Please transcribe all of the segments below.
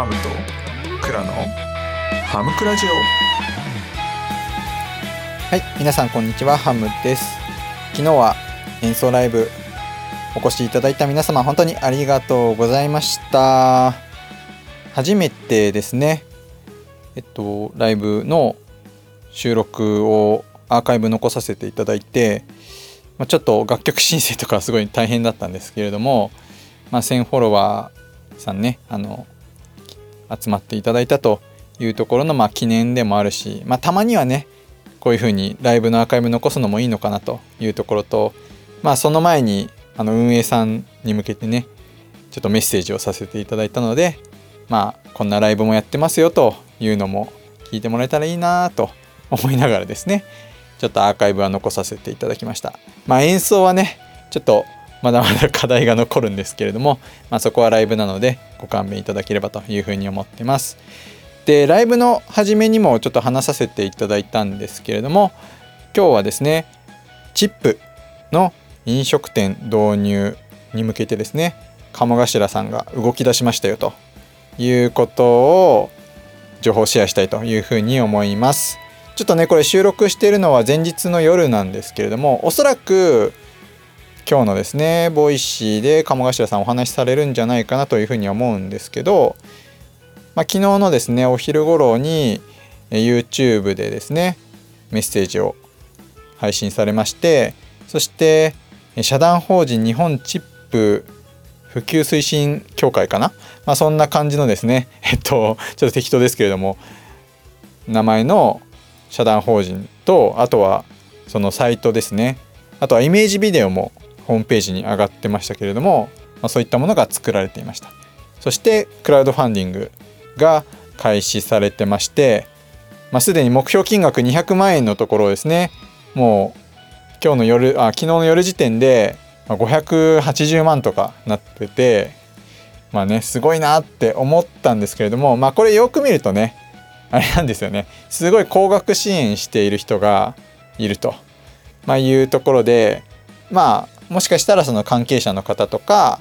ハムとクラのハムクラジオ。はい皆さんこんにちは。ハムです。昨日は演奏ライブお越しいただいた皆様本当にありがとうございました。初めてですね。えっとライブの収録をアーカイブ残させていただいて、ま、ちょっと楽曲申請とかすごい大変だったんですけれども、まあ、1000フォロワーさんねあの集まっていただいたというところのまあ記念でもあるし、まあ、たまにはねこういうふうにライブのアーカイブ残すのもいいのかなというところとまあその前にあの運営さんに向けてねちょっとメッセージをさせていただいたのでまあこんなライブもやってますよというのも聞いてもらえたらいいなと思いながらですねちょっとアーカイブは残させていただきました。まあ演奏はねちょっとまだまだ課題が残るんですけれども、まあ、そこはライブなのでご勘弁いただければというふうに思ってます。でライブの初めにもちょっと話させていただいたんですけれども今日はですねチップの飲食店導入に向けてですね鴨頭さんが動き出しましたよということを情報シェアしたいというふうに思います。ちょっとねこれ収録しているのは前日の夜なんですけれどもおそらく今日のですね Voicy で鴨頭さんお話しされるんじゃないかなというふうに思うんですけど、まあ、昨日のですねお昼頃に YouTube でですねメッセージを配信されましてそして社団法人日本チップ普及推進協会かな、まあ、そんな感じのですねえっとちょっと適当ですけれども名前の社団法人とあとはそのサイトですね。あとはイメージビデオもホームページに上がってましたけれども、まあ、そういったものが作られていました。そしてクラウドファンディングが開始されてまして、まあ、すでに目標金額200万円のところですね。もう今日の夜あ昨日の夜時点で580万とかなっててまあねすごいなって思ったんですけれどもまあこれよく見るとねあれなんですよね。すごい高額支援している人がいると、まあ、いうところでまあもしかしたらその関係者の方とか、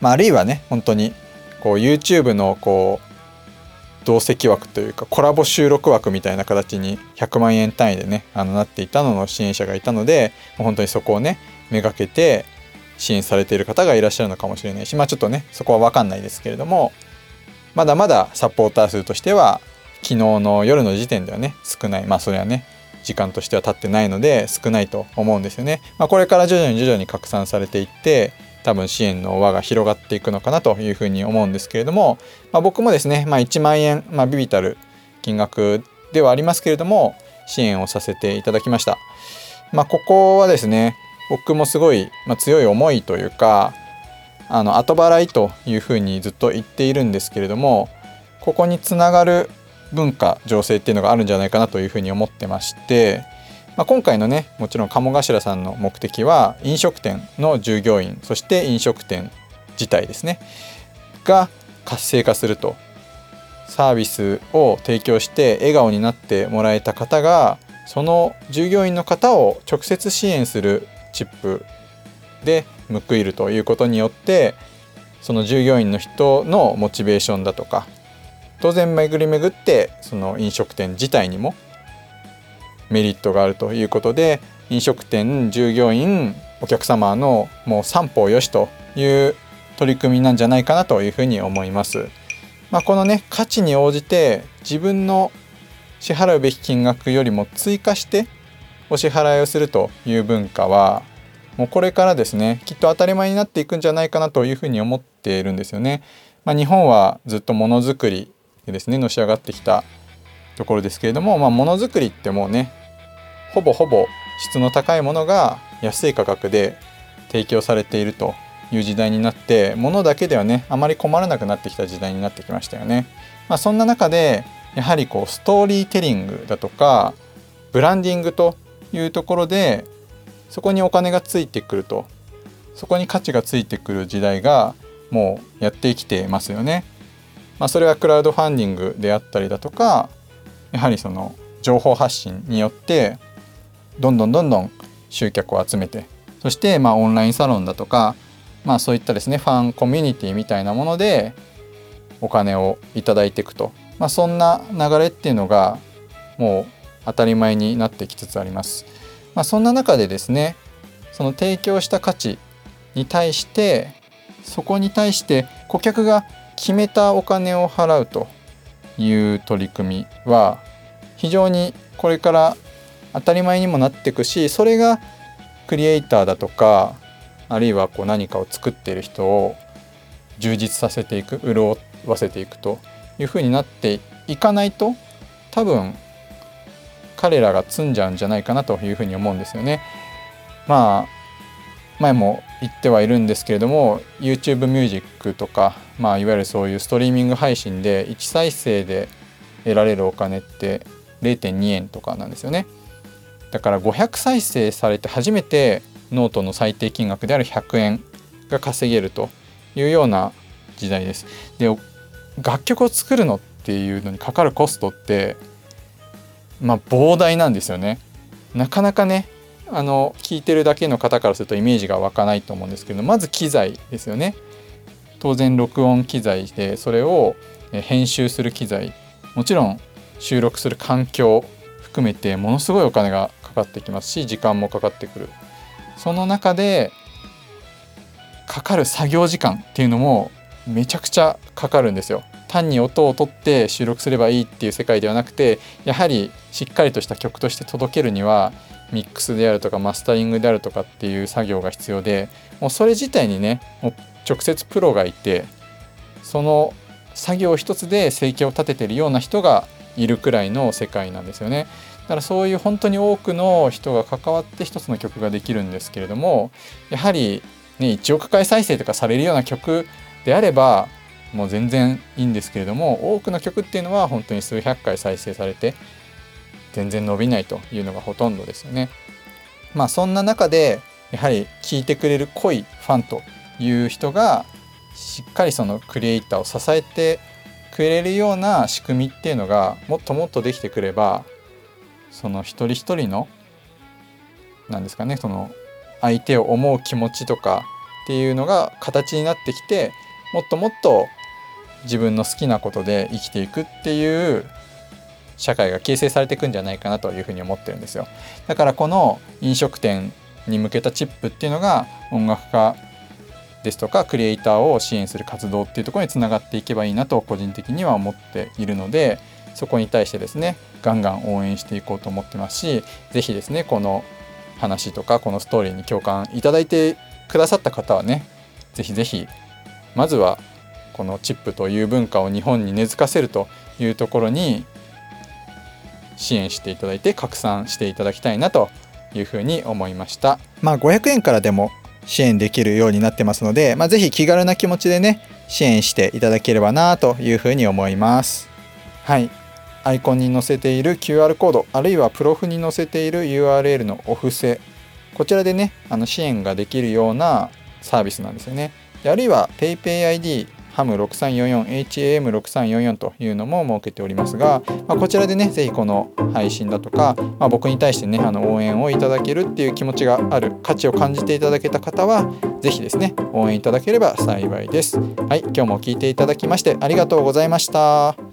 まあ、あるいはね本当にこう YouTube のこう同席枠というかコラボ収録枠みたいな形に100万円単位でねあのなっていたのの支援者がいたので本当にそこをねめがけて支援されている方がいらっしゃるのかもしれないしまあちょっとねそこは分かんないですけれどもまだまだサポーター数としては昨日の夜の時点ではね少ない。まあそれはね時間としては経ってないので少ないと思うんですよね。まあ、これから徐々に徐々に拡散されていって多分支援の輪が広がっていくのかなというふうに思うんですけれども、まあ、僕もですね、まあ、1万円、まあ、ビビたる金額ではありますけれども支援をさせていただきました。まあ、ここはですね僕もすごい、まあ、強い思いというかあの後払いというふうにずっと言っているんですけれどもここにつながる文化情勢っていうのがあるんじゃないかなというふうに思ってまして、まあ、今回のねもちろん鴨頭さんの目的は飲食店の従業員そして飲食店自体ですねが活性化すると。サービスを提供して笑顔になってもらえた方がその従業員の方を直接支援するチップで報いるということによってその従業員の人のモチベーションだとか当然巡り巡ってその飲食店自体にもメリットがあるということで飲食店従業員お客様のもう三方よしという取り組みなんじゃないかなというふうに思います。まあ、このね価値に応じて自分の支払うべき金額よりも追加してお支払いをするという文化はもうこれからですねきっと当たり前になっていくんじゃないかなというふうに思っているんですよね。まあ、日本はずっとものづくりでですねのし上がってきたところですけれどもまあものづくりってもうねほぼほぼ質の高いものが安い価格で提供されているという時代になって物だけではねあまり困らなくなってきた時代になってきましたよね。まあ、そんな中でやはりこうストーリーテリングだとかブランディングというところでそこにお金がついてくるとそこに価値がついてくる時代がもうやってきてますよね。まあ、それはクラウドファンディングであったりだとかやはりその情報発信によってどんどんどんどん集客を集めてそしてまあオンラインサロンだとかまあそういったですねファンコミュニティみたいなものでお金をいただいていくと、まあ、そんな流れっていうのがもう当たり前になってきつつあります。まあ、そんな中でですねその提供した価値に対してそこに対して顧客が決めたお金を払うという取り組みは非常にこれから当たり前にもなっていくしそれがクリエイターだとかあるいはこう何かを作っている人を充実させていく潤わせていくというふうになっていかないと多分彼らが積んじゃうんじゃないかなというふうに思うんですよね。まあ前も言ってはいるんですけれども YouTube Music とか、まあ、いわゆるそういうストリーミング配信で1再生で得られるお金って0.2円とかなんですよね。だから500再生されて初めてノートの最低金額である100円が稼げるというような時代です。で楽曲を作るのっていうのにかかるコストってまあ膨大なんですよね。なかなかねあの聞いてるだけの方からするとイメージが湧かないと思うんですけどまず機材ですよね。当然録音機材でそれを編集する機材もちろん収録する環境含めてものすごいお金がかかってきますし時間もかかってくるその中でかかる作業時間っていうのもめちゃくちゃかかるんですよ単に音を取って収録すればいいっていう世界ではなくてやはりしっかりとした曲として届けるにはミックスであるとかマスタリングであるとかっていう作業が必要でもうそれ自体にねもう直接プロがいてその作業一つで生計を立ててるような人がいるくらいの世界なんですよね。だからそういう本当に多くの人が関わって一つの曲ができるんですけれどもやはり、ね、1億回再生とかされるような曲であればもう全然いいんですけれども多くの曲っていうのは本当に数百回再生されて全然伸びないというのがほとんどですよね。まあそんな中でやはり聴いてくれる濃いファンという人がしっかりそのクリエイターを支えてくれるような仕組みっていうのがもっともっとできてくればその一人一人の何ですかねその相手を思う気持ちとかっていうのが形になってきてもっともっと自分の好きなことで生きていくっていう社会が形成されていくんじゃないかなというふうに思ってるんですよ。だからこの飲食店に向けたチップっていうのが音楽家ですとかクリエイターを支援する活動っていうところにつながっていけばいいなと個人的には思っているのでそこに対してですねガンガン応援していこうと思ってますし是非ですねこの話とかこのストーリーに共感いただいてくださった方はね是非是非まずはこのチップという文化を日本に根付かせるというところに支援していただいて拡散していただきたいなというふうに思いました。まあ500円からでも支援できるようになってますので、まあ、ぜひ気軽な気持ちでね支援していただければなというふうに思います。はい。アイコンに載せている QR コードあるいはプロフに載せている URL のお布施。こちらでねあの支援ができるようなサービスなんですよね。であるいは PayPayID ハム6344 HAM6344 というのも設けておりますが、まあ、こちらでね是非この配信だとか、まあ、僕に対してねあの応援をいただけるっていう気持ちがある価値を感じていただけた方は是非ですね応援いただければ幸いです。はい今日も聞いていただきましてありがとうございました。